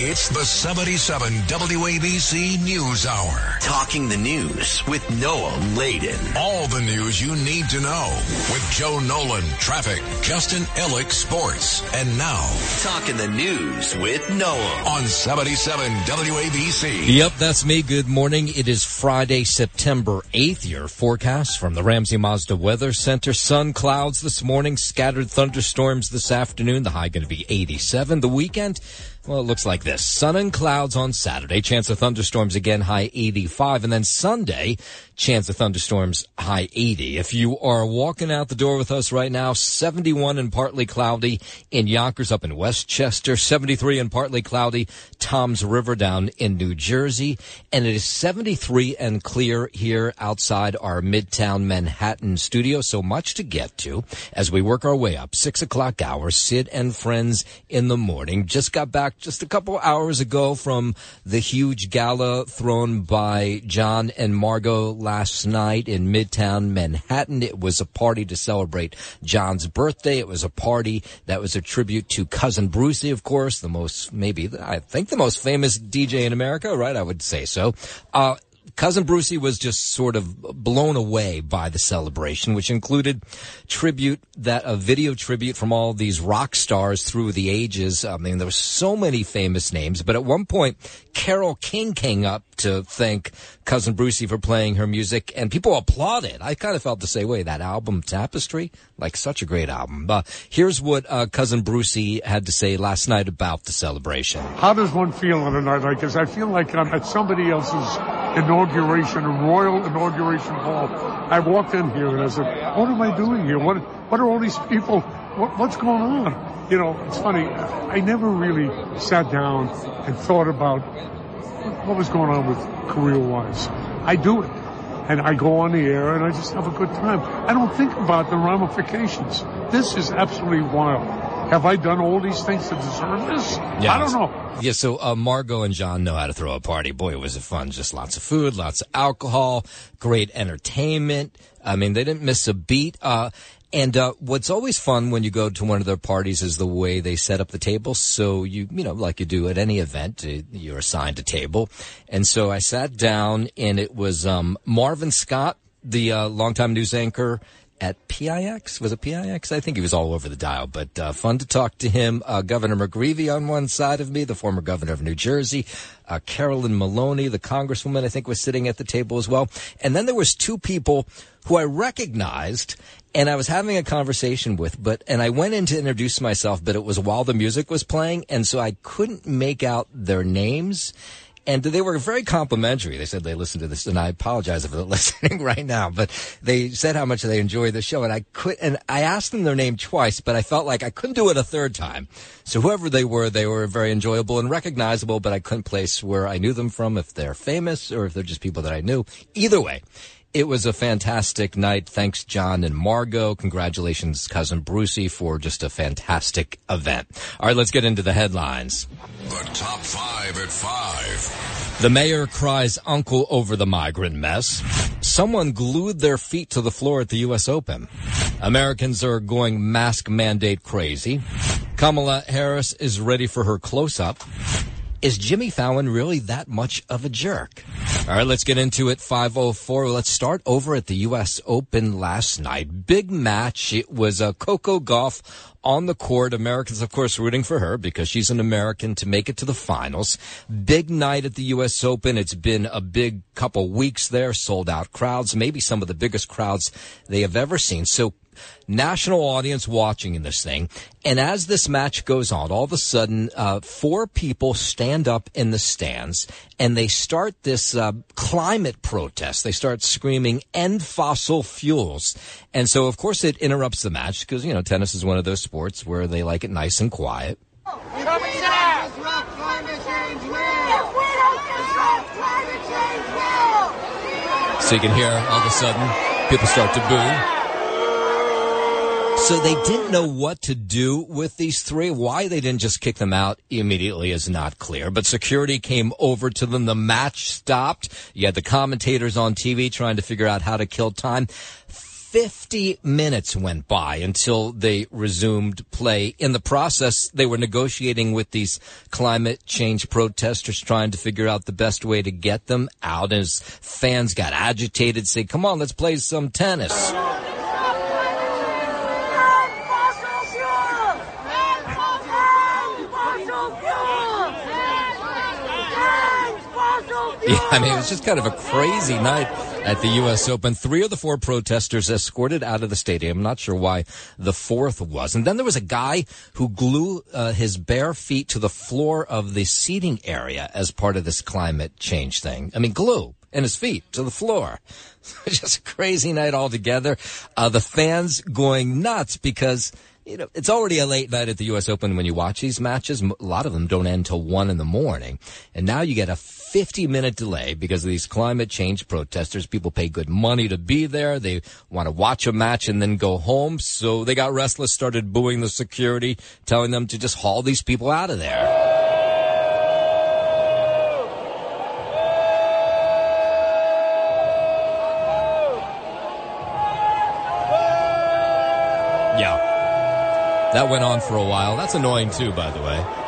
It's the 77 WABC News Hour. Talking the news with Noam Laden. All the news you need to know with Joe Nolan, traffic, Justin Ellick, sports. And now, Talking the news with Noah. on 77 WABC. Yep, that's me. Good morning. It is Friday, September 8th. Your forecast from the Ramsey Mazda Weather Center. Sun clouds this morning, scattered thunderstorms this afternoon. The high going to be 87. The weekend, well, it looks like this. Sun and clouds on Saturday. Chance of thunderstorms again, high 85. And then Sunday, chance of thunderstorms, high 80. If you are walking out the door with us right now, 71 and partly cloudy in Yonkers up in Westchester, 73 and partly cloudy, Toms River down in New Jersey. And it is 73 and clear here outside our Midtown Manhattan studio. So much to get to as we work our way up. Six o'clock hour, Sid and friends in the morning. Just got back just a couple hours ago from the huge gala thrown by John and Margot last night in Midtown Manhattan. It was a party to celebrate John's birthday. It was a party that was a tribute to cousin Brucey, of course, the most, maybe, I think the most famous DJ in America, right? I would say so. Uh, Cousin Brucey was just sort of blown away by the celebration, which included tribute that a video tribute from all these rock stars through the ages. I mean, there were so many famous names, but at one point, Carole King came up to thank Cousin Brucey for playing her music, and people applauded. I kind of felt the same way. That album, Tapestry, like such a great album. Uh, here's what uh, Cousin Brucey had to say last night about the celebration. How does one feel on a night like this? I feel like I'm at somebody else's inauguration, royal inauguration ball. I walked in here and I said, what am I doing here? What, what are all these people? What, what's going on? You know, it's funny. I never really sat down and thought about what was going on with career-wise. I do it. And I go on the air and I just have a good time. I don't think about the ramifications. This is absolutely wild. Have I done all these things to deserve this? Yeah, I don't know. Yeah, so uh, Margot and John know how to throw a party. Boy, it was it fun. Just lots of food, lots of alcohol, great entertainment. I mean, they didn't miss a beat. Uh, and uh, what's always fun when you go to one of their parties is the way they set up the table. So you, you know, like you do at any event, uh, you're assigned a table. And so I sat down, and it was um, Marvin Scott, the uh, longtime news anchor at PIX. Was it PIX? I think he was all over the dial, but uh, fun to talk to him. Uh, governor McGreevey on one side of me, the former governor of New Jersey. Uh, Carolyn Maloney, the congresswoman, I think was sitting at the table as well. And then there was two people who I recognized and I was having a conversation with, but, and I went in to introduce myself, but it was while the music was playing. And so I couldn't make out their names and they were very complimentary. They said they listened to this, and I apologize if they're listening right now, but they said how much they enjoyed the show, and I could, and I asked them their name twice, but I felt like I couldn't do it a third time. So whoever they were, they were very enjoyable and recognizable, but I couldn't place where I knew them from, if they're famous or if they're just people that I knew. Either way. It was a fantastic night. Thanks, John and Margot. Congratulations, cousin Brucey, for just a fantastic event. All right, let's get into the headlines. The top five at five. The mayor cries uncle over the migrant mess. Someone glued their feet to the floor at the U.S. Open. Americans are going mask mandate crazy. Kamala Harris is ready for her close up. Is Jimmy Fallon really that much of a jerk? All right, let's get into it. 504. Let's start over at the U.S. Open last night. Big match. It was a Coco Gauff on the court. Americans, of course, rooting for her because she's an American to make it to the finals. Big night at the U.S. Open. It's been a big couple weeks there, sold out crowds, maybe some of the biggest crowds they have ever seen. So national audience watching in this thing. And as this match goes on, all of a sudden, uh, four people stand up in the stands and they start this uh, climate protest. They start screaming, end fossil fuels. And so, of course, it interrupts the match because, you know, tennis is one of those sports where they like it nice and quiet. So you can hear all of a sudden people start to boo. So they didn't know what to do with these three. Why they didn't just kick them out immediately is not clear. But security came over to them. The match stopped. You had the commentators on TV trying to figure out how to kill time. 50 minutes went by until they resumed play. In the process, they were negotiating with these climate change protesters, trying to figure out the best way to get them out. As fans got agitated, say, come on, let's play some tennis. Yeah, I mean, it was just kind of a crazy night at the U.S. Open. Three of the four protesters escorted out of the stadium. Not sure why the fourth wasn't. Then there was a guy who glued uh, his bare feet to the floor of the seating area as part of this climate change thing. I mean, glue and his feet to the floor. just a crazy night altogether. Uh, the fans going nuts because you know, it's already a late night at the U.S. Open when you watch these matches. A lot of them don't end till one in the morning. And now you get a 50 minute delay because of these climate change protesters. People pay good money to be there. They want to watch a match and then go home. So they got restless, started booing the security, telling them to just haul these people out of there. That went on for a while. That's annoying too, by the way.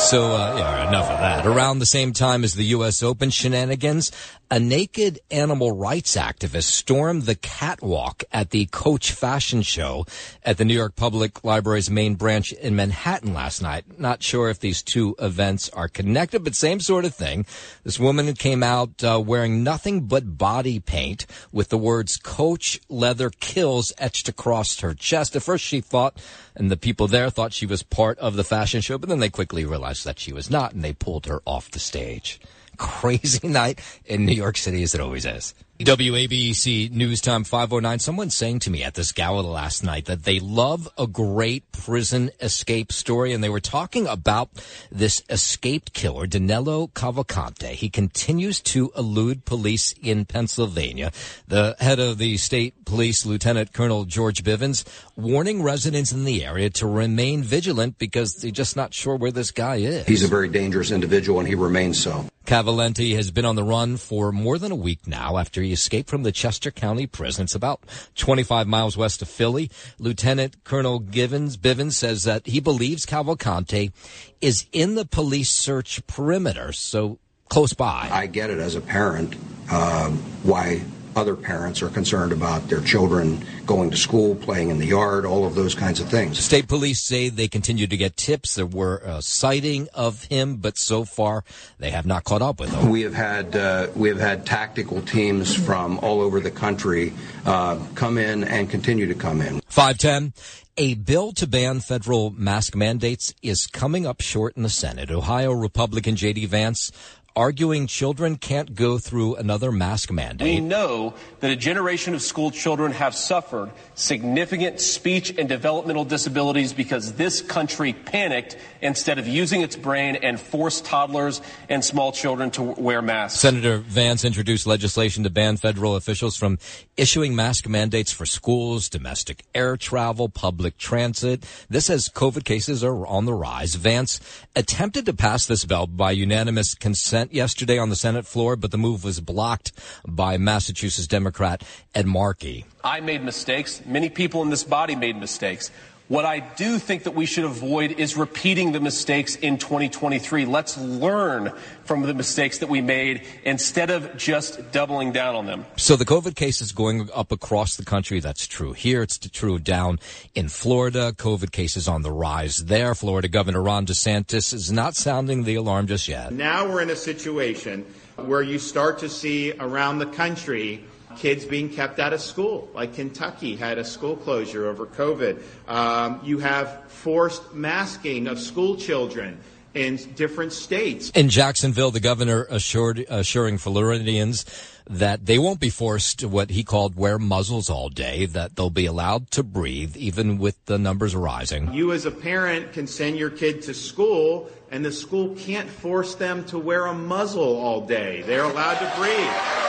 So, uh, yeah, enough of that. Around the same time as the U.S. Open shenanigans, a naked animal rights activist stormed the catwalk at the Coach Fashion Show at the New York Public Library's main branch in Manhattan last night. Not sure if these two events are connected, but same sort of thing. This woman came out uh, wearing nothing but body paint with the words Coach Leather Kills etched across her chest. At first she thought, and the people there thought she was part of the fashion show, but then they quickly realized that she was not, and they pulled her off the stage crazy night in New York City as it always is. WABC News Time 509. Someone saying to me at this gala last night that they love a great prison escape story, and they were talking about this escaped killer, Danilo Cavalcante. He continues to elude police in Pennsylvania. The head of the state police, Lieutenant Colonel George Bivens, warning residents in the area to remain vigilant because they're just not sure where this guy is. He's a very dangerous individual, and he remains so. Cavalcante has been on the run for more than a week now after he escaped from the Chester County prison. It's about 25 miles west of Philly. Lieutenant Colonel Givens, Bivens says that he believes Cavalcante is in the police search perimeter, so close by. I get it as a parent, uh, why other parents are concerned about their children going to school, playing in the yard, all of those kinds of things. State police say they continue to get tips. There were a sighting of him, but so far they have not caught up with him. We have had uh, we have had tactical teams from all over the country uh, come in and continue to come in. Five ten. A bill to ban federal mask mandates is coming up short in the Senate. Ohio Republican J.D. Vance arguing children can't go through another mask mandate. We know that a generation of school children have suffered significant speech and developmental disabilities because this country panicked instead of using its brain and forced toddlers and small children to wear masks. Senator Vance introduced legislation to ban federal officials from issuing mask mandates for schools, domestic air travel, public transit. This as COVID cases are on the rise. Vance attempted to pass this bill by unanimous consent yesterday on the Senate floor, but the move was blocked by Massachusetts Democrat Ed Markey. I made mistakes. Many people in this body made mistakes. What I do think that we should avoid is repeating the mistakes in 2023. Let's learn from the mistakes that we made instead of just doubling down on them. So the COVID cases going up across the country. That's true here. It's true down in Florida. COVID cases on the rise there. Florida Governor Ron DeSantis is not sounding the alarm just yet. Now we're in a situation where you start to see around the country kids being kept out of school, like Kentucky had a school closure over COVID. Um, you have forced masking of school children in different states. In Jacksonville, the governor assured, assuring Floridians that they won't be forced to what he called wear muzzles all day, that they'll be allowed to breathe even with the numbers rising. You as a parent can send your kid to school and the school can't force them to wear a muzzle all day. They're allowed to breathe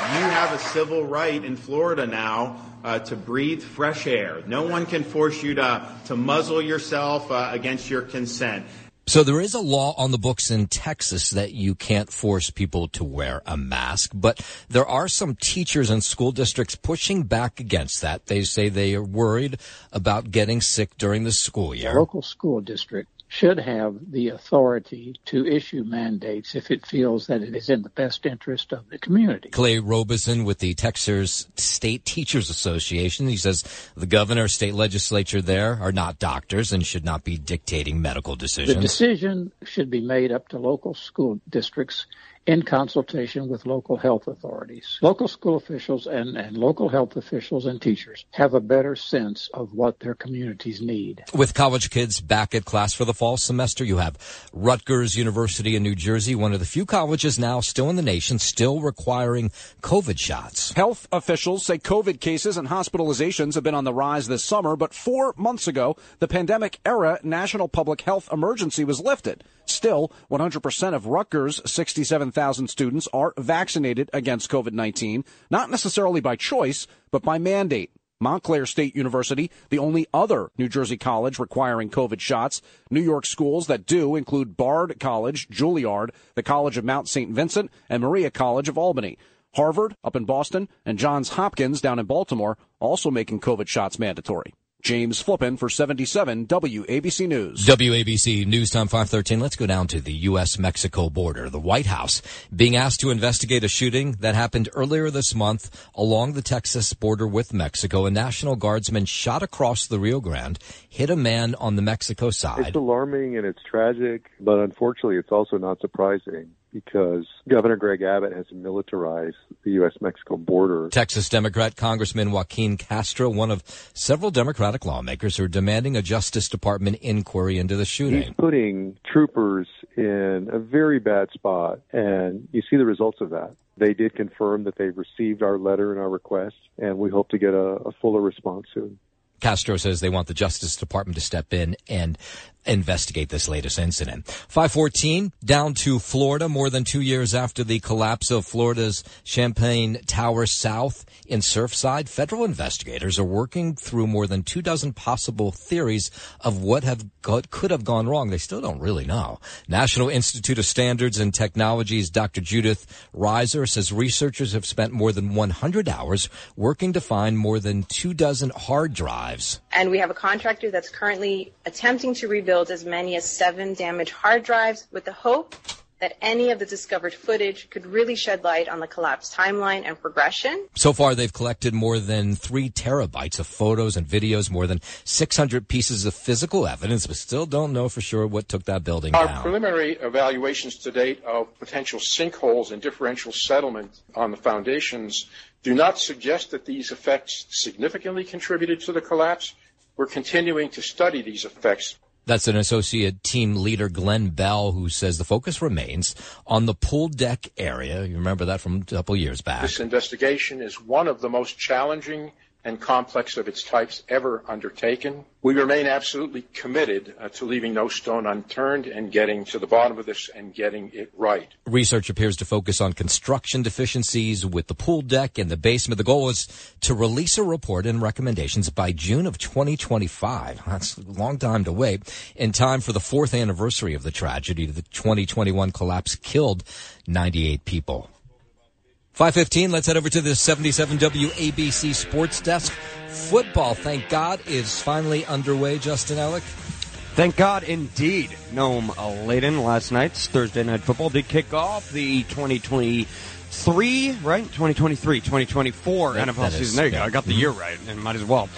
you have a civil right in Florida now uh, to breathe fresh air. No one can force you to, to muzzle yourself uh, against your consent. So there is a law on the books in Texas that you can't force people to wear a mask, but there are some teachers and school districts pushing back against that. They say they are worried about getting sick during the school year. The local school district should have the authority to issue mandates if it feels that it is in the best interest of the community. Clay Robison with the Texas State Teachers Association. He says the governor, state legislature there are not doctors and should not be dictating medical decisions. The decision should be made up to local school districts in consultation with local health authorities. Local school officials and, and local health officials and teachers have a better sense of what their communities need. With college kids back at class for the fall semester, you have Rutgers University in New Jersey, one of the few colleges now still in the nation, still requiring COVID shots. Health officials say COVID cases and hospitalizations have been on the rise this summer, but four months ago, the pandemic era national public health emergency was lifted. Still, 100% of Rutgers' 67,000 students are vaccinated against COVID-19, not necessarily by choice, but by mandate. Montclair State University, the only other New Jersey college requiring COVID shots. New York schools that do include Bard College, Juilliard, the College of Mount St. Vincent, and Maria College of Albany. Harvard up in Boston and Johns Hopkins down in Baltimore also making COVID shots mandatory. James Flippin for 77 WABC News. WABC News Time 513. Let's go down to the U.S. Mexico border. The White House being asked to investigate a shooting that happened earlier this month along the Texas border with Mexico. A National Guardsman shot across the Rio Grande, hit a man on the Mexico side. It's alarming and it's tragic, but unfortunately it's also not surprising because Governor Greg Abbott has militarized the U.S. Mexico border. Texas Democrat Congressman Joaquin Castro, one of several Democratic lawmakers who are demanding a Justice Department inquiry into the shooting. He's putting troopers in a very bad spot, and you see the results of that. They did confirm that they've received our letter and our request, and we hope to get a, a fuller response soon. Castro says they want the Justice Department to step in and investigate this latest incident. 514 down to Florida more than two years after the collapse of Florida's Champlain Tower South in Surfside. Federal investigators are working through more than two dozen possible theories of what have got, could have gone wrong. They still don't really know. National Institute of Standards and Technologies Dr. Judith Reiser says researchers have spent more than 100 hours working to find more than two dozen hard drives. And we have a contractor that's currently attempting to rebuild build as many as seven damaged hard drives with the hope that any of the discovered footage could really shed light on the collapse timeline and progression. So far, they've collected more than three terabytes of photos and videos, more than 600 pieces of physical evidence, but still don't know for sure what took that building Our down. preliminary evaluations to date of potential sinkholes and differential settlement on the foundations do not suggest that these effects significantly contributed to the collapse. We're continuing to study these effects that's an associate team leader, Glenn Bell, who says the focus remains on the pool deck area. You remember that from a couple years back. This investigation is one of the most challenging and complex of its types ever undertaken. We remain absolutely committed uh, to leaving no stone unturned and getting to the bottom of this and getting it right. Research appears to focus on construction deficiencies with the pool deck and the basement. The goal is to release a report and recommendations by June of 2025. That's a long time to wait. In time for the fourth anniversary of the tragedy, the 2021 collapse killed 98 people. 515, let's head over to the 77 WABC Sports Desk. Football, thank God, is finally underway, Justin Ellick. Thank God indeed. Noam Laden last night's Thursday Night Football did kick off the 2023, right? 2023, 2024 That- NFL that is- season. There you yeah. go. I got the year right, and might as well.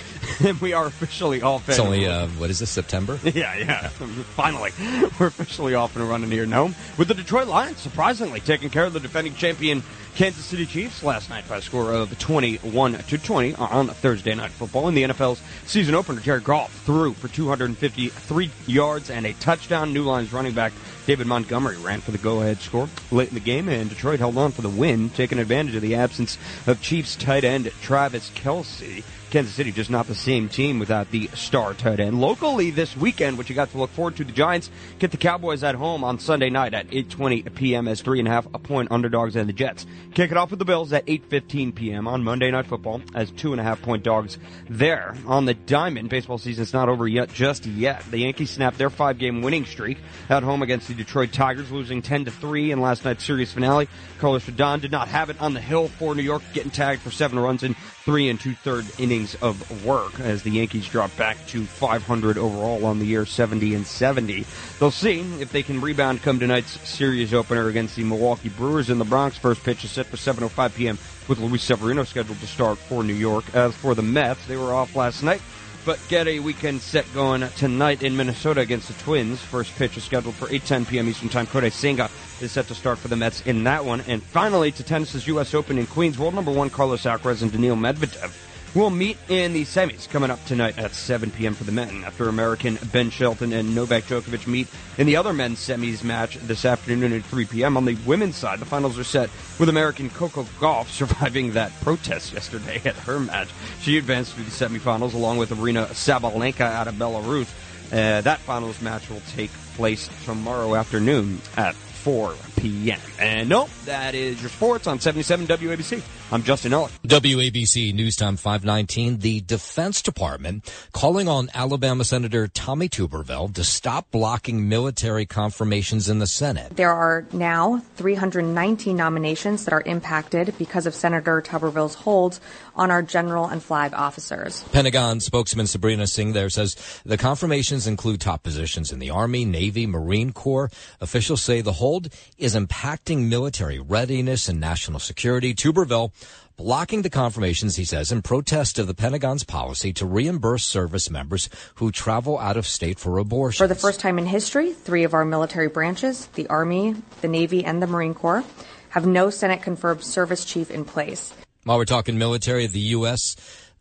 and we are officially off. It's only, uh, what is this, September? Yeah, yeah. Finally, we're officially off and running here. No, with the Detroit Lions surprisingly taking care of the defending champion Kansas City Chiefs last night by a score of 21 to 20 on Thursday Night Football. In the NFL's season opener, Jared Goff threw for 253 yards and a touchdown. New Lions running back David Montgomery ran for the go-ahead score late in the game, and Detroit held on for the win, taking advantage of the absence of Chiefs tight end Travis Kelce. Kansas City just not the same team without the star tight end. Locally this weekend, which you got to look forward to, the Giants get the Cowboys at home on Sunday night at 8:20 p.m. as three and a half point underdogs, and the Jets kick it off with the Bills at 8:15 p.m. on Monday Night Football as two and a half point dogs there on the diamond. Baseball season's not over yet, just yet. The Yankees snapped their five-game winning streak at home against the Detroit Tigers, losing 10 to three in last night's series finale. Carlos Rodon did not have it on the hill for New York, getting tagged for seven runs in three and two-third innings of work as the Yankees drop back to 500 overall on the year, 70 and 70. They'll see if they can rebound come tonight's series opener against the Milwaukee Brewers in the Bronx. First pitch is set for 7:05 p.m. with Luis Severino scheduled to start for New York. As for the Mets, they were off last night but get a weekend set going tonight in Minnesota against the Twins. First pitch is scheduled for 8:10 p.m. Eastern Time. Kodai Senga is set to start for the Mets in that one. And finally, to tennis's U.S. Open in Queens, world number one Carlos Alcaraz and Daniil Medvedev will meet in the semis coming up tonight at 7 p.m. for the men. After American Ben Shelton and Novak Djokovic meet in the other men's semis match this afternoon at 3 p.m. On the women's side, the finals are set with American Coco Gauff surviving that protest yesterday at her match. She advanced to the semifinals along with Aryna Sabalenka out of Belarus. Uh, that finals match will take place tomorrow afternoon at 4 p.m. And nope, that is your sports on 77 WABC. I'm Justin Ellick. WABC News Time 519. The Defense Department calling on Alabama Senator Tommy Tuberville to stop blocking military confirmations in the Senate. There are now 319 nominations that are impacted because of Senator Tuberville's hold on our general and flag officers. Pentagon spokesman Sabrina Singh there says the confirmations include top positions in the Army, Navy, Marine Corps. Officials say the hold is impacting military readiness and national security. Tuberville blocking the confirmations, he says, in protest of the Pentagon's policy to reimburse service members who travel out of state for abortion. For the first time in history, three of our military branches, the Army, the Navy, and the Marine Corps, have no Senate confirmed service chief in place. While we're talking military, the U.S.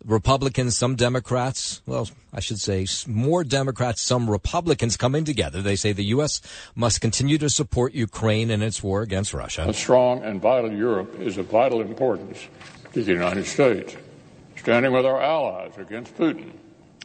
Republicans, some Democrats, well, I should say more Democrats, some Republicans coming together. They say the U.S. must continue to support Ukraine in its war against Russia. A strong and vital Europe is of vital importance to the United States. Standing with our allies against Putin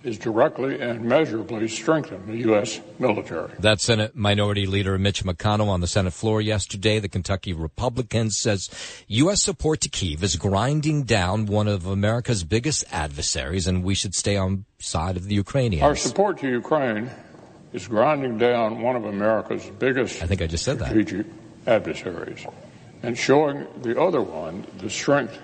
is directly and measurably strengthen the U.S. military. That Senate Minority Leader Mitch McConnell on the Senate floor yesterday. The Kentucky Republican says U.S. support to Kiev is grinding down one of America's biggest adversaries, and we should stay on side of the Ukrainians. Our support to Ukraine is grinding down one of America's biggest I think I just said that. adversaries and showing the other one the strength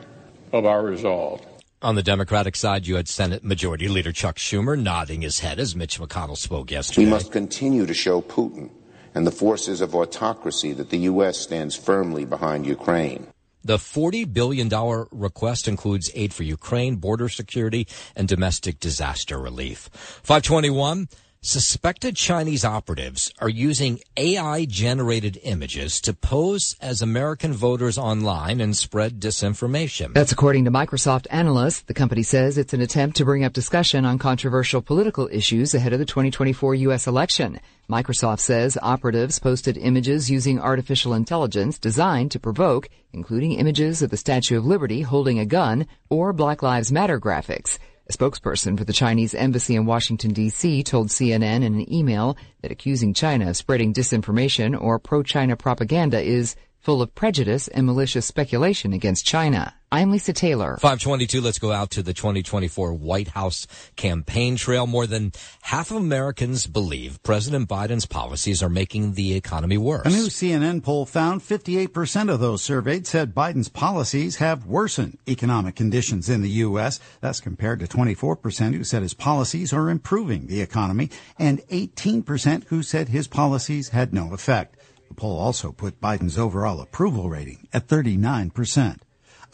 of our resolve. On the Democratic side, you had Senate Majority Leader Chuck Schumer nodding his head as Mitch McConnell spoke yesterday. We must continue to show Putin and the forces of autocracy that the U.S. stands firmly behind Ukraine. The $40 billion request includes aid for Ukraine, border security, and domestic disaster relief. 521. Suspected Chinese operatives are using AI generated images to pose as American voters online and spread disinformation. That's according to Microsoft analysts. The company says it's an attempt to bring up discussion on controversial political issues ahead of the 2024 U.S. election. Microsoft says operatives posted images using artificial intelligence designed to provoke, including images of the Statue of Liberty holding a gun or Black Lives Matter graphics. A spokesperson for the Chinese embassy in Washington, D.C. told CNN in an email that accusing China of spreading disinformation or pro-China propaganda is full of prejudice and malicious speculation against China. I'm Lisa Taylor. 522, let's go out to the 2024 White House campaign trail. More than half of Americans believe President Biden's policies are making the economy worse. A new CNN poll found 58% of those surveyed said Biden's policies have worsened economic conditions in the U.S. That's compared to 24% who said his policies are improving the economy and 18% who said his policies had no effect. The poll also put Biden's overall approval rating at 39%.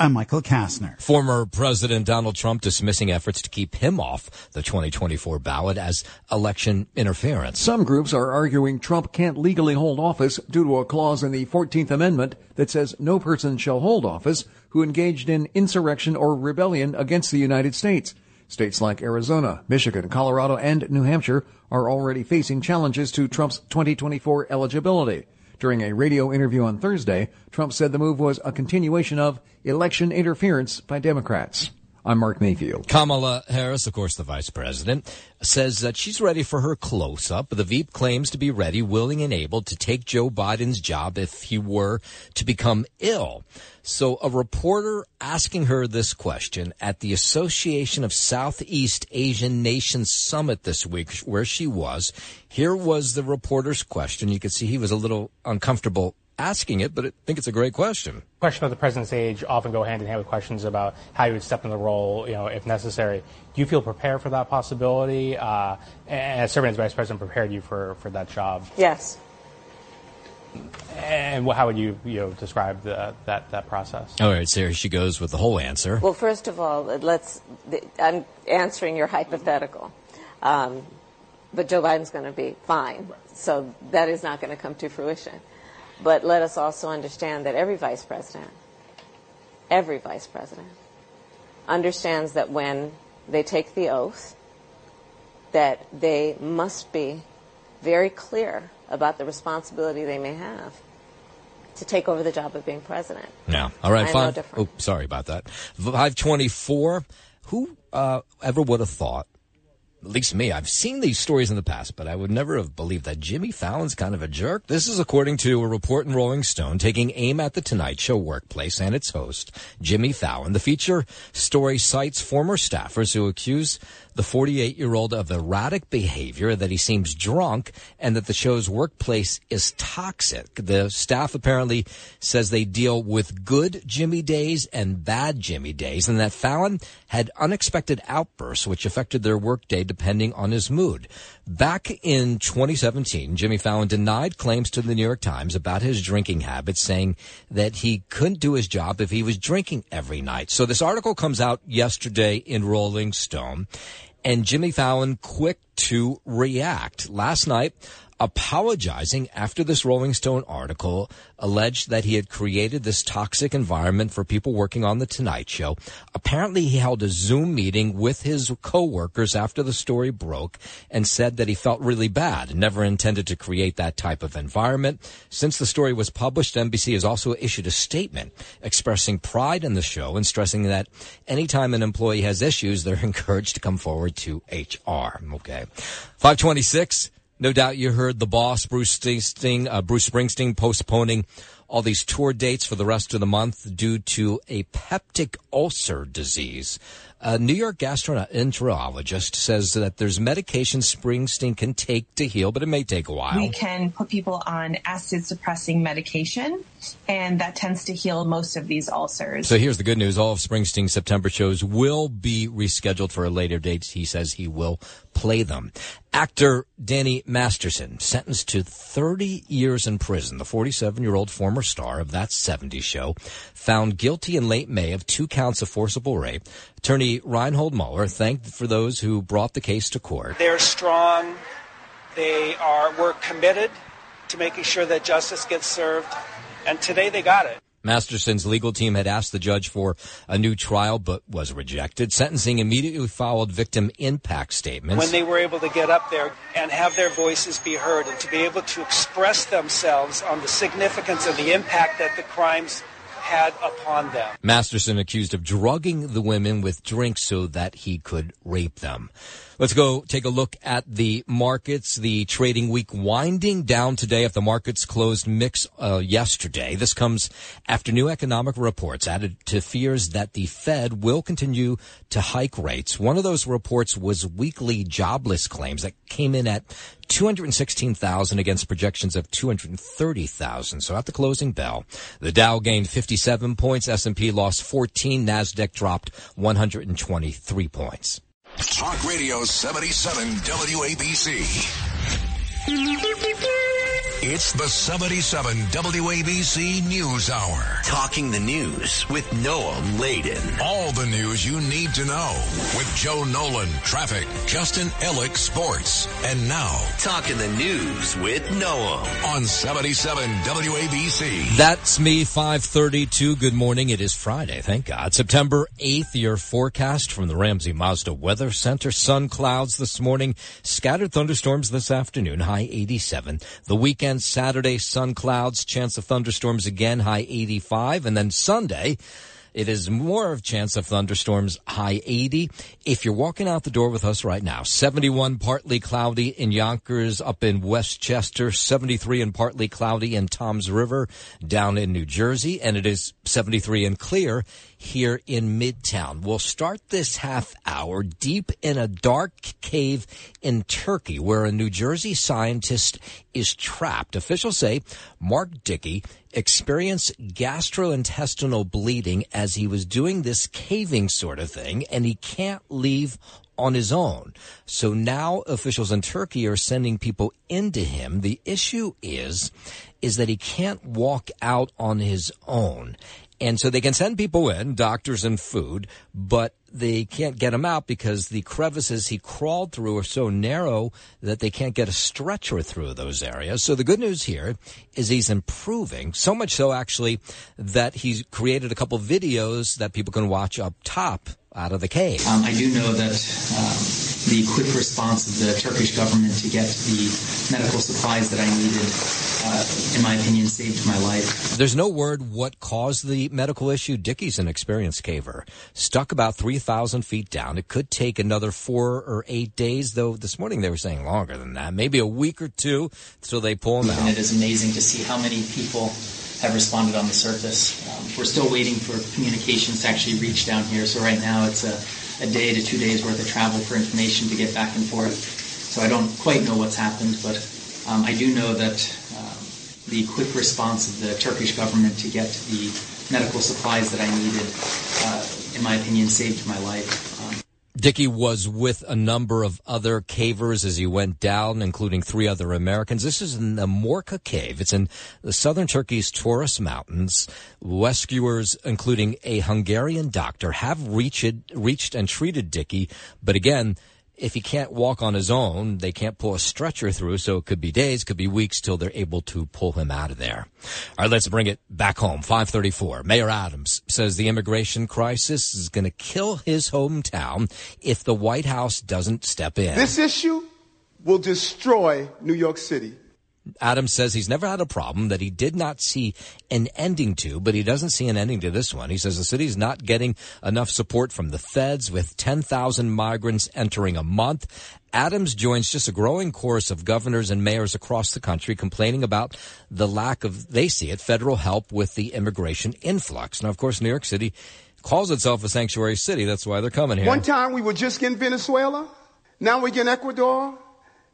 I'm Michael Kastner. Former President Donald Trump dismissing efforts to keep him off the 2024 ballot as election interference. Some groups are arguing Trump can't legally hold office due to a clause in the 14th Amendment that says no person shall hold office who engaged in insurrection or rebellion against the United States. States like Arizona, Michigan, Colorado, and New Hampshire are already facing challenges to Trump's 2024 eligibility. During a radio interview on Thursday, Trump said the move was a continuation of election interference by Democrats. I'm Mark Mayfield. Kamala Harris, of course, the vice president, says that she's ready for her close up. The Veep claims to be ready, willing, and able to take Joe Biden's job if he were to become ill. So a reporter asking her this question at the Association of Southeast Asian Nations Summit this week, where she was. Here was the reporter's question. You could see he was a little uncomfortable asking it, but I think it's a great question. Question of the president's age often go hand in hand with questions about how you would step in the role, you know, if necessary. Do you feel prepared for that possibility? Uh, and serving as vice president prepared you for, for that job? Yes. And how would you, you know, describe the, that, that process? All right, so here she goes with the whole answer. Well, first of all, let's. I'm answering your hypothetical, um, but Joe Biden's going to be fine, so that is not going to come to fruition. But let us also understand that every vice president, every vice president, understands that when they take the oath, that they must be very clear about the responsibility they may have to take over the job of being president. Yeah. All right. Five. no oh, sorry about that. Five twenty-four. Who uh, ever would have thought? At least me. I've seen these stories in the past, but I would never have believed that Jimmy Fallon's kind of a jerk. This is according to a report in Rolling Stone taking aim at the Tonight Show workplace and its host, Jimmy Fallon. The feature story cites former staffers who accuse the 48 year old of erratic behavior, that he seems drunk, and that the show's workplace is toxic. The staff apparently says they deal with good Jimmy days and bad Jimmy days, and that Fallon had unexpected outbursts which affected their workday depending on his mood. Back in 2017, Jimmy Fallon denied claims to the New York Times about his drinking habits, saying that he couldn't do his job if he was drinking every night. So this article comes out yesterday in Rolling Stone and Jimmy Fallon quick to react. Last night, apologizing after this Rolling Stone article alleged that he had created this toxic environment for people working on the Tonight Show. Apparently he held a Zoom meeting with his coworkers after the story broke and said that he felt really bad and never intended to create that type of environment. Since the story was published, NBC has also issued a statement expressing pride in the show and stressing that anytime an employee has issues, they're encouraged to come forward to HR. Okay. 526. No doubt you heard the boss, Bruce Springsteen, uh, Bruce Springsteen postponing all these tour dates for the rest of the month due to a peptic ulcer disease. A New York gastroenterologist says that there's medication Springsteen can take to heal, but it may take a while. We can put people on acid suppressing medication, and that tends to heal most of these ulcers. So here's the good news. All of Springsteen's September shows will be rescheduled for a later date. He says he will play them. Actor Danny Masterson, sentenced to 30 years in prison. The 47 year old former star of that 70s show, found guilty in late May of two counts of forcible rape. Attorney Reinhold Mueller thanked for those who brought the case to court. They're strong. They are we're committed to making sure that justice gets served. And today they got it. Masterson's legal team had asked the judge for a new trial, but was rejected. Sentencing immediately followed victim impact statements. When they were able to get up there and have their voices be heard and to be able to express themselves on the significance of the impact that the crimes had upon them. Masterson accused of drugging the women with drinks so that he could rape them. Let's go take a look at the markets. The trading week winding down today if the markets closed mix uh, yesterday. This comes after new economic reports added to fears that the Fed will continue to hike rates. One of those reports was weekly jobless claims that came in at 216,000 against projections of 230,000. So at the closing bell, the Dow gained 57 points, S&P lost 14, Nasdaq dropped 123 points. Talk Radio 77 WABC. It's the 77 WABC News Hour. Talking the news with Noam Laden. All the news you need to know with Joe Nolan, traffic, Justin Ellick, sports. And now, Talking the news with Noah on 77 WABC. That's me, 532. Good morning. It is Friday. Thank God. September 8th, your forecast from the Ramsey Mazda Weather Center. Sun clouds this morning. Scattered thunderstorms this afternoon. High 87. The weekend, Saturday, sun clouds. Chance of thunderstorms again. High 85. And then Sunday, it is more of chance of thunderstorms, high 80. If you're walking out the door with us right now, 71 partly cloudy in Yonkers up in Westchester, 73 and partly cloudy in Toms River down in New Jersey, and it is 73 and clear here in Midtown. We'll start this half hour deep in a dark cave in Turkey where a New Jersey scientist is trapped. Officials say Mark Dickey experienced gastrointestinal bleeding as he was doing this caving sort of thing and he can't leave on his own. So now officials in Turkey are sending people into him. The issue is, is that he can't walk out on his own. And so they can send people in, doctors and food, but they can't get him out because the crevices he crawled through are so narrow that they can't get a stretcher through those areas. So the good news here is he's improving, so much so actually that he's created a couple videos that people can watch up top out of the cave. Um, I do know that um, the quick response of the Turkish government to get the medical supplies that I needed, uh, in my opinion, saved my life. There's no word what caused the medical issue. Dickey's an experienced caver. Stuck about 3,000 feet down. It could take another four or eight days, though this morning they were saying longer than that. Maybe a week or two till they pull him And out. it is amazing to see how many people have responded on the surface. Um, we're still waiting for communications to actually reach down here. So right now it's a, a day to two days worth of travel for information to get back and forth. So I don't quite know what's happened, but um, I do know that um, the quick response of the Turkish government to get the medical supplies that I needed, uh, in my opinion, saved my life. Dickey was with a number of other cavers as he went down, including three other Americans. This is in the Morca Cave. It's in the southern Turkey's Taurus Mountains. Rescuers, including a Hungarian doctor, have reached, reached and treated Dickey. But again, if he can't walk on his own, they can't pull a stretcher through, so it could be days, could be weeks till they're able to pull him out of there. All right, let's bring it back home. 534. Mayor Adams says the immigration crisis is going to kill his hometown if the White House doesn't step in. This issue will destroy New York City. Adams says he's never had a problem that he did not see an ending to, but he doesn't see an ending to this one. He says the city's not getting enough support from the feds with 10,000 migrants entering a month. Adams joins just a growing chorus of governors and mayors across the country complaining about the lack of, they see it, federal help with the immigration influx. Now, of course, New York City calls itself a sanctuary city. That's why they're coming here. One time we were just in Venezuela. Now we're in Ecuador.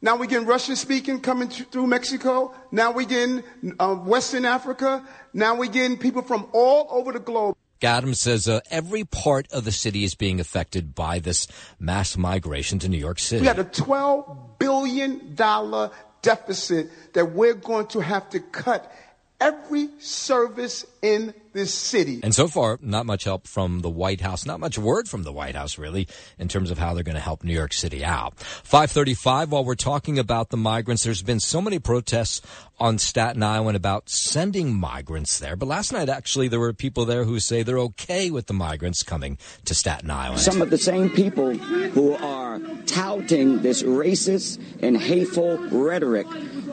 Now we're getting Russian speaking coming th- through Mexico. Now we're getting uh, Western Africa. Now we're getting people from all over the globe. Adams says uh, every part of the city is being affected by this mass migration to New York City. We had a $12 billion deficit that we're going to have to cut every service in this city. And so far, not much help from the White House, not much word from the White House, really, in terms of how they're going to help New York City out. 535, while we're talking about the migrants, there's been so many protests on Staten Island about sending migrants there. But last night, actually, there were people there who say they're okay with the migrants coming to Staten Island. Some of the same people who are touting this racist and hateful rhetoric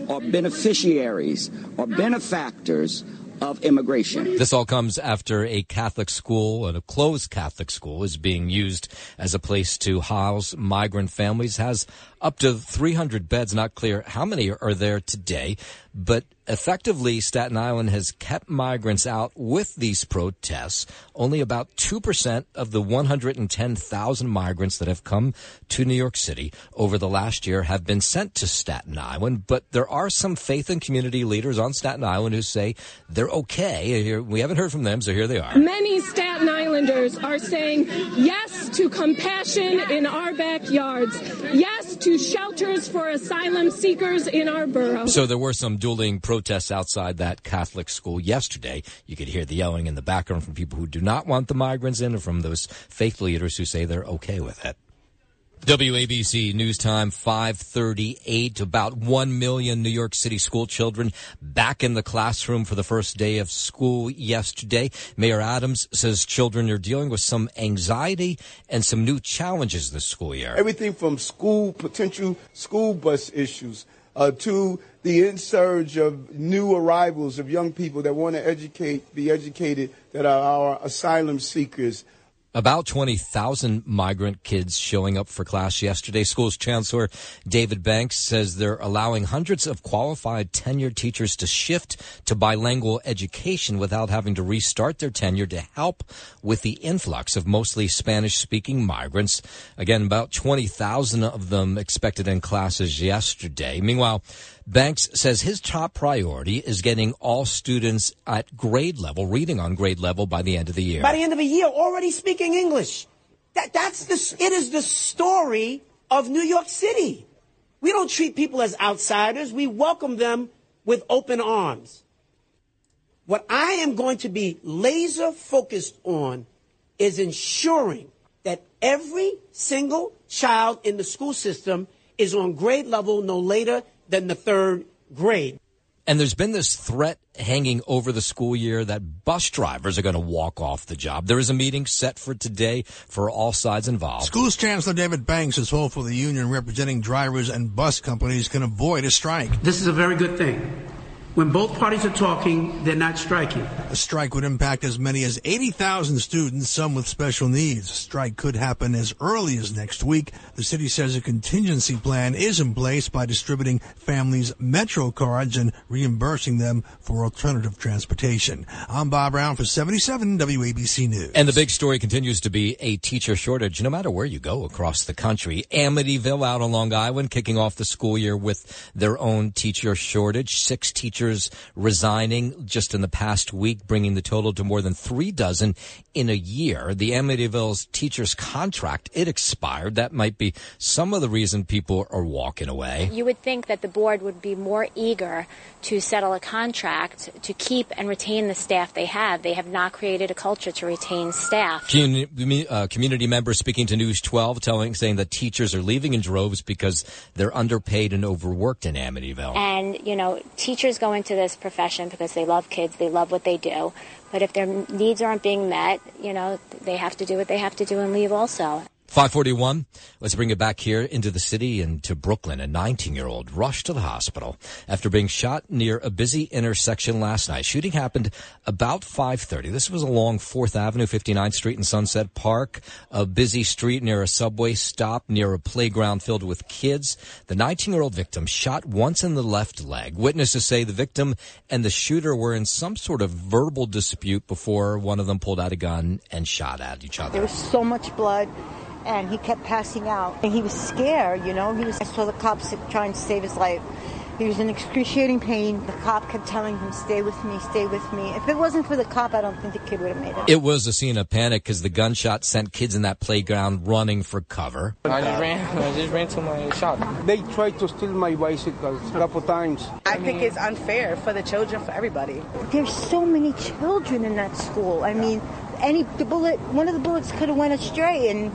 are beneficiaries or benefactors of immigration. This all comes after a Catholic school and a closed Catholic school is being used as a place to house migrant families. Has up to 300 beds. Not clear how many are there today, but effectively Staten Island has kept migrants out with these protests. Only about 2% of the 110,000 migrants that have come to New York City over the last year have been sent to Staten Island, but there are some faith and community leaders on Staten Island who say they're okay. We haven't heard from them, so here they are. Many Staten Islanders are saying yes to compassion in our backyards, yes to shelters for asylum seekers in our borough. So there were some dueling protests outside that Catholic school yesterday. You could hear the yelling in the background from people who do not want the migrants in and from those faith leaders who say they're okay with it. WABC News Time 538. About 1 million New York City school children back in the classroom for the first day of school yesterday. Mayor Adams says children are dealing with some anxiety and some new challenges this school year. Everything from school, potential school bus issues, uh, to the insurge of new arrivals of young people that want to educate, be educated, that are our asylum seekers. About 20,000 migrant kids showing up for class yesterday. School's Chancellor David Banks says they're allowing hundreds of qualified tenured teachers to shift to bilingual education without having to restart their tenure to help with the influx of mostly Spanish speaking migrants. Again, about 20,000 of them expected in classes yesterday. Meanwhile, Banks says his top priority is getting all students at grade level, reading on grade level by the end of the year. By the end of the year, already speaking English. That, that's the, it is the story of New York City. We don't treat people as outsiders. We welcome them with open arms. What I am going to be laser focused on is ensuring that every single child in the school system is on grade level no later than the third grade. And there's been this threat hanging over the school year that bus drivers are going to walk off the job. There is a meeting set for today for all sides involved. Schools Chancellor David Banks is hopeful the union representing drivers and bus companies can avoid a strike. This is a very good thing. When both parties are talking, they're not striking. A strike would impact as many as 80,000 students, some with special needs. A strike could happen as early as next week. The city says a contingency plan is in place by distributing families Metro cards and reimbursing them for alternative transportation. I'm Bob Brown for 77 WABC News. And the big story continues to be a teacher shortage no matter where you go across the country. Amityville out on Long Island kicking off the school year with their own teacher shortage. Six teachers resigning just in the past week, bringing the total to more than three dozen in a year. The Amityville's teachers contract, it expired. That might be some of the reason people are walking away. You would think that the board would be more eager to settle a contract to keep and retain the staff they have. They have not created a culture to retain staff. Community, uh, community members speaking to News 12 telling, saying that teachers are leaving in droves because they're underpaid and overworked in Amityville. And, you know, teachers go into this profession because they love kids, they love what they do. But if their needs aren't being met, you know, they have to do what they have to do and leave also. 541. Let's bring it back here into the city and to Brooklyn. A 19 year old rushed to the hospital after being shot near a busy intersection last night. Shooting happened about 530. This was along 4th Avenue, 59th Street and Sunset Park, a busy street near a subway stop near a playground filled with kids. The 19 year old victim shot once in the left leg. Witnesses say the victim and the shooter were in some sort of verbal dispute before one of them pulled out a gun and shot at each other. There was so much blood and he kept passing out. And he was scared, you know. He was. I saw the cops trying to save his life. He was in excruciating pain. The cop kept telling him, "Stay with me, stay with me." If it wasn't for the cop, I don't think the kid would have made it. It was a scene of panic because the gunshot sent kids in that playground running for cover. I just ran. I just ran to my shop. They tried to steal my bicycle a couple times. I think it's unfair for the children, for everybody. There's so many children in that school. I mean, any the bullet, one of the bullets could have went astray and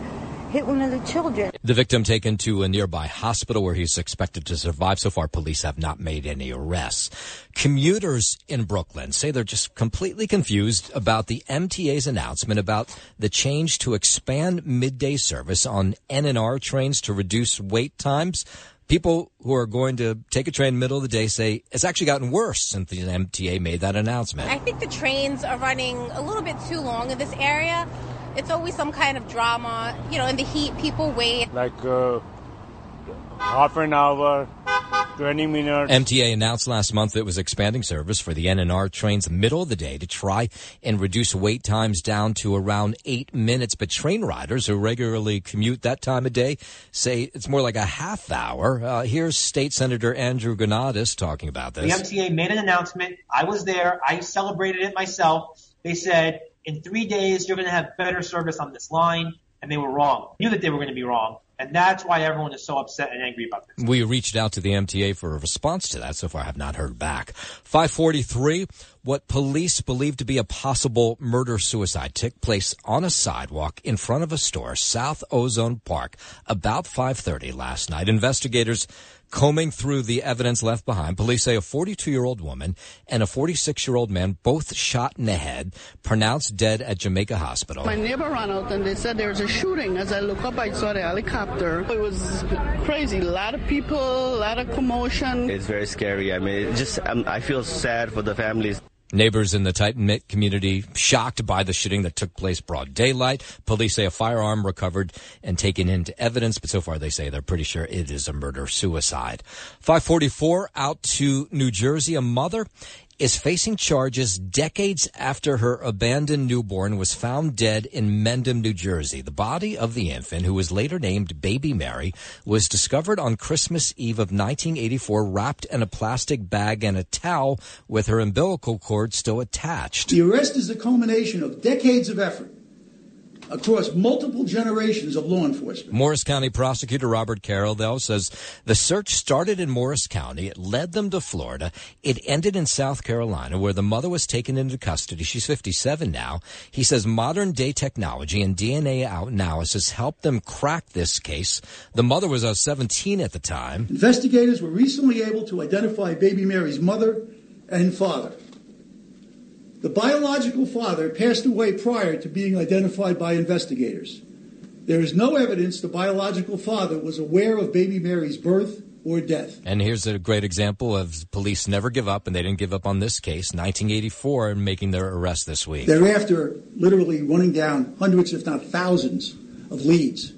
hit one of the children. The victim taken to a nearby hospital where he's expected to survive. So far, police have not made any arrests. Commuters in Brooklyn say they're just completely confused about the MTA's announcement about the change to expand midday service on NNR trains to reduce wait times. People who are going to take a train in the middle of the day say it's actually gotten worse since the MTA made that announcement. I think the trains are running a little bit too long in this area it's always some kind of drama. You know, in the heat, people wait. Like uh, half an hour, 20 minutes. MTA announced last month it was expanding service for the NNR trains middle of the day to try and reduce wait times down to around eight minutes. But train riders who regularly commute that time of day say it's more like a half hour. Uh, here's State Senator Andrew Gounardes talking about this. The MTA made an announcement. I was there. I celebrated it myself. They said in three days you're going to have better service on this line, and they were wrong. Knew that they were going to be wrong, and that's why everyone is so upset and angry about this. We reached out to the MTA for a response to that. So far, I have not heard back. 543, what police believe to be a possible murder suicide took place on a sidewalk in front of a store, South Ozone Park, about 530 last night. Investigators combing through the evidence left behind. Police say a 42 year old woman and a 46 year old man, both shot in the head, pronounced dead at Jamaica Hospital. My neighbor ran out and they said there was a shooting. As I look up, I saw the helicopter. It was crazy. A lot of people, a lot of commotion. It's very scary. I mean, it just um, I feel sad for the families. Neighbors in the tight knit community shocked by the shooting that took place broad daylight. Police say a firearm recovered and taken into evidence, but so far they say they're pretty sure it is a murder suicide. 544 out to New Jersey. A mother is facing charges decades after her abandoned newborn was found dead in Mendham, New Jersey. The body of the infant, who was later named Baby Mary, was discovered on Christmas Eve of 1984 wrapped in a plastic bag and a towel with her umbilical cord still attached. The arrest is the culmination of decades of effort across multiple generations of law enforcement. Morris County prosecutor Robert Carroll, though, says the search started in Morris County. It led them to Florida. It ended in South Carolina, where the mother was taken into custody. She's 57 now. He says modern day technology and DNA analysis helped them crack this case. The mother was uh, 17 at the time. Investigators were recently able to identify baby Mary's mother and father. The biological father passed away prior to being identified by investigators. There is no evidence the biological father was aware of baby Mary's birth or death. And here's a great example of police never give up, and they didn't give up on this case. 1984, and making their arrest this week. Thereafter, literally running down hundreds, if not thousands, of leads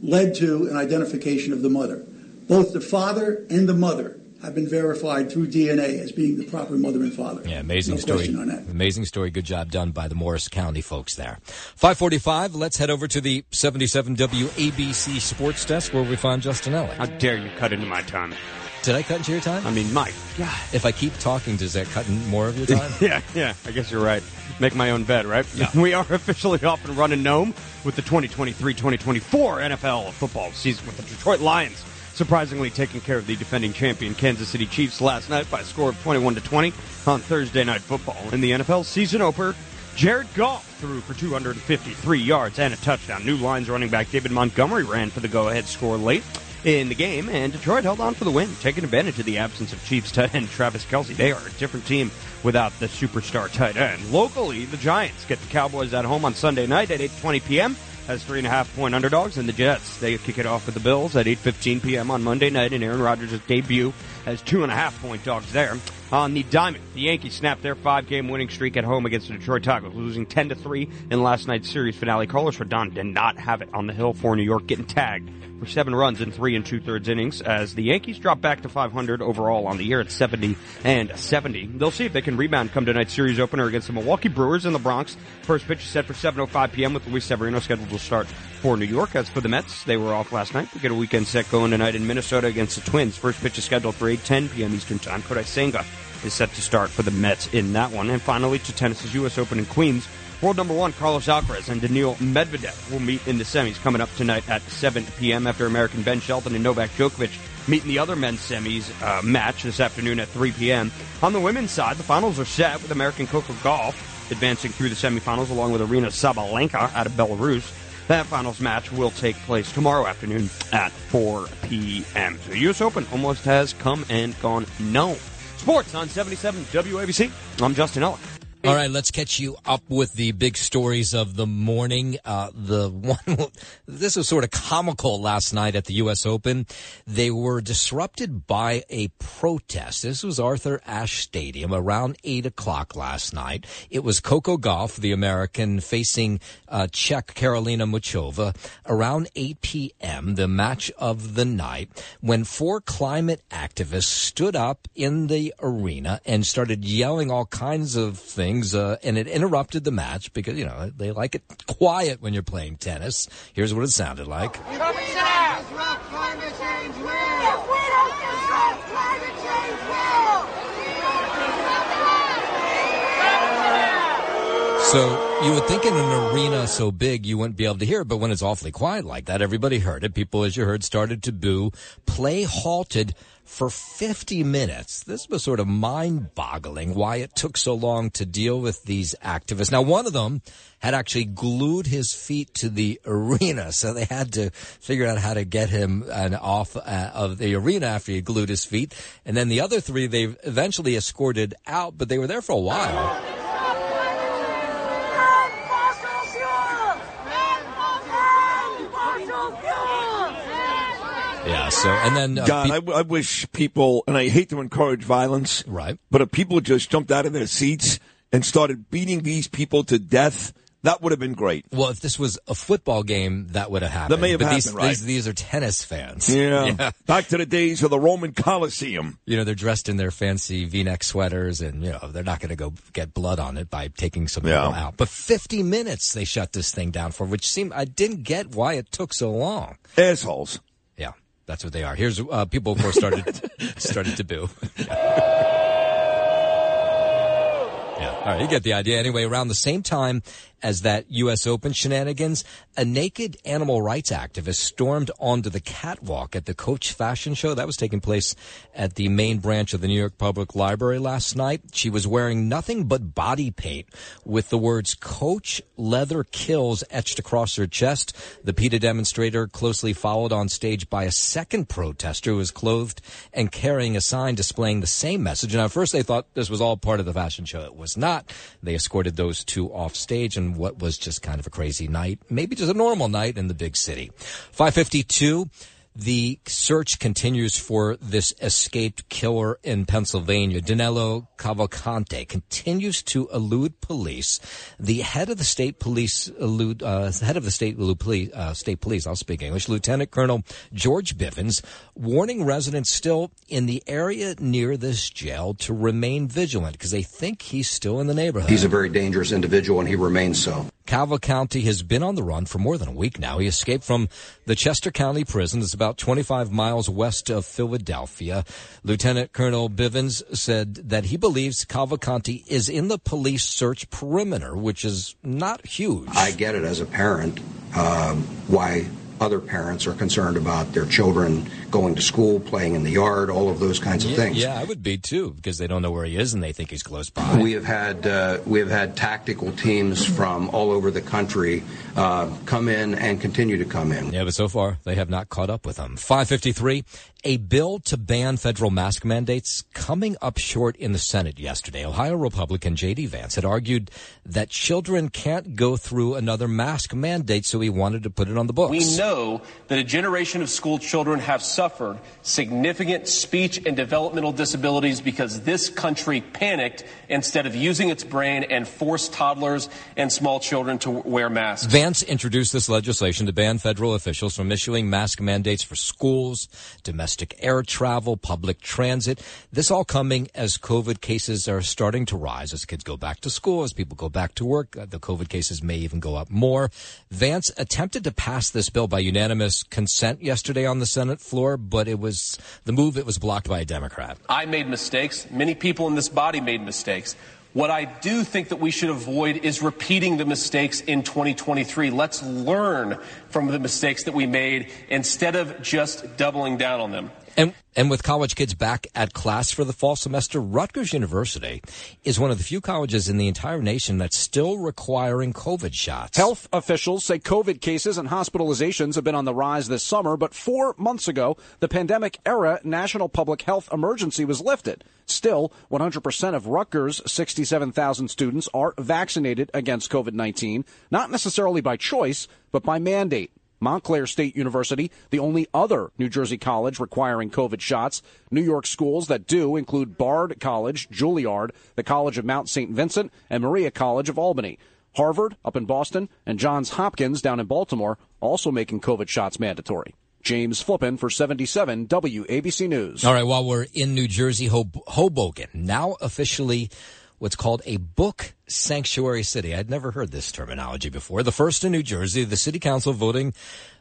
led to an identification of the mother. Both the father and the mother have been verified through DNA as being the proper mother and father. Yeah, amazing no story. question on that. Amazing story. Good job done by the Morris County folks there. 545, let's head over to the 77 WABC Sports Desk where we find Justin Ellick. How dare you cut into my time? Did I cut into your time? I mean, Mike. God. If I keep talking, does that cut in more of your time? yeah, yeah. I guess you're right. Make my own bed, right? Yeah. We are officially off and running Noam with the 2023-2024 NFL football season with the Detroit Lions surprisingly taking care of the defending champion Kansas City Chiefs last night by a score of 21 to 20 on Thursday night football. In the NFL season opener, Jared Goff threw for 253 yards and a touchdown. New Lions running back David Montgomery ran for the go-ahead score late in the game, and Detroit held on for the win, taking advantage of the absence of Chiefs tight end Travis Kelce. They are a different team without the superstar tight end. Locally, the Giants get the Cowboys at home on Sunday night at 8:20 p.m. as three and a half point underdogs, and the Jets they kick it off with the Bills at 8:15 p.m. on Monday night in Aaron Rodgers' debut as two and a half point dogs there. On the diamond, the Yankees snapped their five-game winning streak at home against the Detroit Tigers, losing 10 to three in last night's series finale. Carlos Rodon did not have it on the hill for New York, getting tagged for seven runs in three and two-thirds innings as the Yankees drop back to 500 overall on the year at 70 and 70. They'll see if they can rebound come tonight's series opener against the Milwaukee Brewers in the Bronx. First pitch is set for 7:05 p.m. with Luis Severino scheduled to start for New York. As for the Mets, they were off last night. We get a weekend set going tonight in Minnesota against the Twins. First pitch is scheduled for 8:10 p.m. Eastern Time. Kodai Senga is set to start for the Mets in that one. And finally, to tennis's U.S. Open in Queens. World number one Carlos Alcaraz and Daniil Medvedev will meet in the semis coming up tonight at 7 p.m. after American Ben Shelton and Novak Djokovic meet in the other men's semis uh, match this afternoon at 3 p.m. On the women's side, the finals are set with American Coco Gauff advancing through the semifinals along with Aryna Sabalenka out of Belarus. That finals match will take place tomorrow afternoon at 4 p.m. So the U.S. Open almost has come and gone Noam. Sports on 77 WABC. I'm Justin Ellick. All right, let's catch you up with the big stories of the morning. Uh, the one, this was sort of comical last night at the U.S. Open. They were disrupted by a protest. This was Arthur Ashe Stadium around eight o'clock last night. It was Coco Gauff, the American, facing uh, Czech Karolina Muchova around 8 p.m., the match of the night, when four climate activists stood up in the arena and started yelling all kinds of things things, uh, and it interrupted the match because, you know, they like it quiet when you're playing tennis. Here's what it sounded like. So You would think in an arena so big you wouldn't be able to hear it, but when it's awfully quiet like that, everybody heard it. People, as you heard, started to boo. Play halted for 50 minutes. This was sort of mind boggling why it took so long to deal with these activists. Now, one of them had actually glued his feet to the arena, so they had to figure out how to get him uh, off uh, of the arena after he glued his feet. And then the other three they eventually escorted out, but they were there for a while. Yeah. So, and then uh, God, I, I wish people, and I hate to encourage violence, right? But if people just jumped out of their seats and started beating these people to death, that would have been great. Well, if this was a football game, that would have happened. That may have but happened, these, right? These, these are tennis fans. Yeah. Back to the days of the Roman Colosseum. You know, they're dressed in their fancy V-neck sweaters, and you know they're not going to go get blood on it by taking some Yeah. people out. But 50 minutes they shut this thing down for, which seemed I didn't get why it took so long. Assholes. Yeah, that's what they are. Here's uh, people, of course, started started to boo. Yeah. All right, you get the idea. Anyway, around the same time as that U.S. Open shenanigans, a naked animal rights activist stormed onto the catwalk at the Coach Fashion Show. That was taking place at the main branch of the New York Public Library last night. She was wearing nothing but body paint with the words Coach Leather Kills etched across her chest. The PETA demonstrator closely followed on stage by a second protester who was clothed and carrying a sign displaying the same message. And at first they thought this was all part of the fashion show. It was not. They escorted those two off stage and what was just kind of a crazy night, maybe just a normal night in the big city. 552. The search continues for this escaped killer in Pennsylvania. Danilo Cavalcante continues to elude police. The head of the state police elude, uh, head of the state police, uh, state police, I'll speak English, Lieutenant Colonel George Bivens, warning residents still in the area near this jail to remain vigilant because they think he's still in the neighborhood. He's a very dangerous individual, and he remains so. Cavalcante has been on the run for more than a week now. He escaped from the Chester County Prison. It's about 25 miles west of Philadelphia. Lieutenant Colonel Bivens said that he believes Cavalcante is in the police search perimeter, which is not huge. I get it as a parent um, why other parents are concerned about their children going to school, playing in the yard, all of those kinds of yeah, things. yeah, I would be too because they don't know where he is and they think he's close by. We have had uh, we have had tactical teams from all over the country uh, come in and continue to come in. Yeah, but so far they have not caught up with him. 553, a bill to ban federal mask mandates coming up short in the Senate yesterday. Ohio Republican J.D. Vance had argued that children can't go through another mask mandate, so he wanted to put it on the books. We know that a generation of school children have suffered significant speech and developmental disabilities because this country panicked instead of using its brain and forced toddlers and small children to wear masks. Vance introduced this legislation to ban federal officials from issuing mask mandates for schools, domestic air travel, public transit. This all coming as COVID cases are starting to rise as kids go back to school, as people go back to work. Uh, The COVID cases may even go up more. Vance attempted to pass this bill by unanimous consent yesterday on the Senate floor, but it was the move. It was blocked by a Democrat. I made mistakes. Many people in this body made mistakes. What I do think that we should avoid is repeating the mistakes in 2023. Let's learn from the mistakes that we made instead of just doubling down on them. And and with college kids back at class for the fall semester, Rutgers University is one of the few colleges in the entire nation that's still requiring COVID shots. Health officials say COVID cases and hospitalizations have been on the rise this summer, but four months ago, the pandemic era national public health emergency was lifted. Still, 100% of Rutgers' 67,000 students are vaccinated against COVID 19, not necessarily by choice, but by mandate. Montclair State University, the only other New Jersey college requiring COVID shots. New York schools that do include Bard College, Juilliard, the College of Mount St. Vincent, and Maria College of Albany. Harvard, up in Boston, and Johns Hopkins down in Baltimore, also making COVID shots mandatory. James Flippin for 77 WABC News. All right, while we're in New Jersey, Hob- Hoboken now officially what's called a book sanctuary city. I'd never heard this terminology before. The first in New Jersey, the city council voting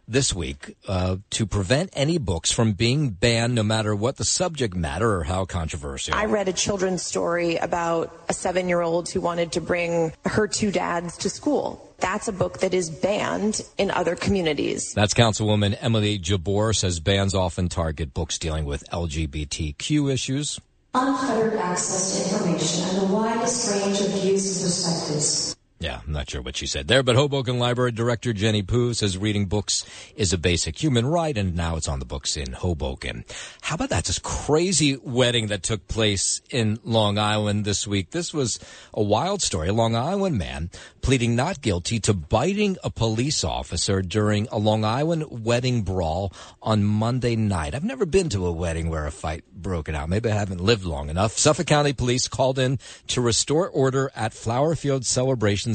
this week uh, to prevent any books from being banned, no matter what the subject matter or how controversial. I read a children's story about a seven year old who wanted to bring her two dads to school. That's a book that is banned in other communities. That's Councilwoman Emily Jabbour says bans often target books dealing with LGBTQ issues. Unfettered access to information and the widest range of views and perspectives. Yeah, I'm not sure what she said there, but Hoboken Library Director Jenny Poo says reading books is a basic human right, and now it's on the books in Hoboken. How about that? This crazy wedding that took place in Long Island this week. This was a wild story. A Long Island man pleading not guilty to biting a police officer during a Long Island wedding brawl on Monday night. I've never been to a wedding where a fight broken out. Maybe I haven't lived long enough. Suffolk County Police called in to restore order at Flowerfield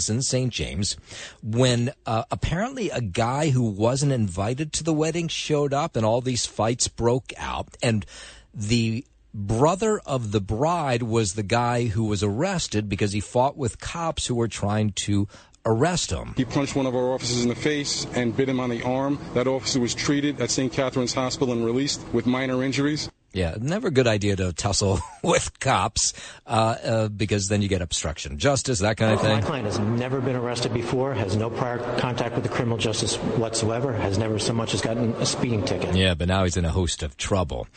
In St. James when uh, apparently a guy who wasn't invited to the wedding showed up and all these fights broke out. And the brother of the bride was the guy who was arrested because he fought with cops who were trying to arrest him. He punched one of our officers in the face and bit him on the arm. That officer was treated at St. Catherine's Hospital and released with minor injuries. Yeah, never a good idea to tussle with cops uh, uh, because then you get obstruction justice, that kind of thing. My client has never been arrested before, has no prior contact with the criminal justice whatsoever, has never so much as gotten a speeding ticket. Yeah, but now he's in a host of trouble.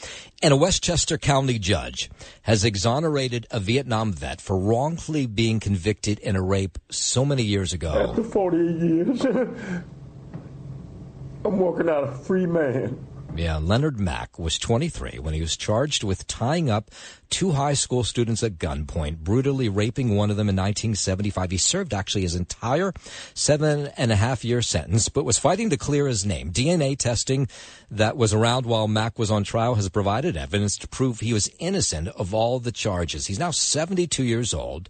And a Westchester County judge has exonerated a Vietnam vet for wrongfully being convicted in a rape so many years ago. After 48 years, I'm walking out a free man. Yeah, Leonard Mack was 23 when he was charged with tying up two high school students at gunpoint, brutally raping one of them in 1975. He served actually his entire seven and a half year sentence, but was fighting to clear his name. DNA testing that was around while Mack was on trial has provided evidence to prove he was innocent of all the charges. He's now 72 years old.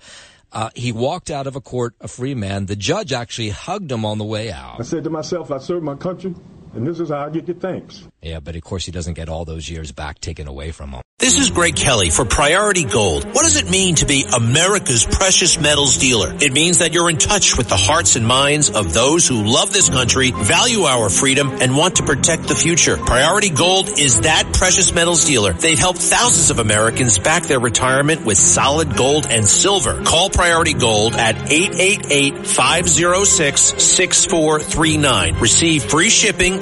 Uh, he walked out of a court a free man. The judge actually hugged him on the way out. I said to myself, I served my country, and this is how I get the thanks. Yeah, but of course he doesn't get all those years back taken away from him. This is Greg Kelly for Priority Gold. What does it mean to be America's precious metals dealer? It means that you're in touch with the hearts and minds of those who love this country, value our freedom, and want to protect the future. Priority Gold is that precious metals dealer. They've helped thousands of Americans back their retirement with solid gold and silver. Call Priority Gold at 888-506-6439. Receive free shipping,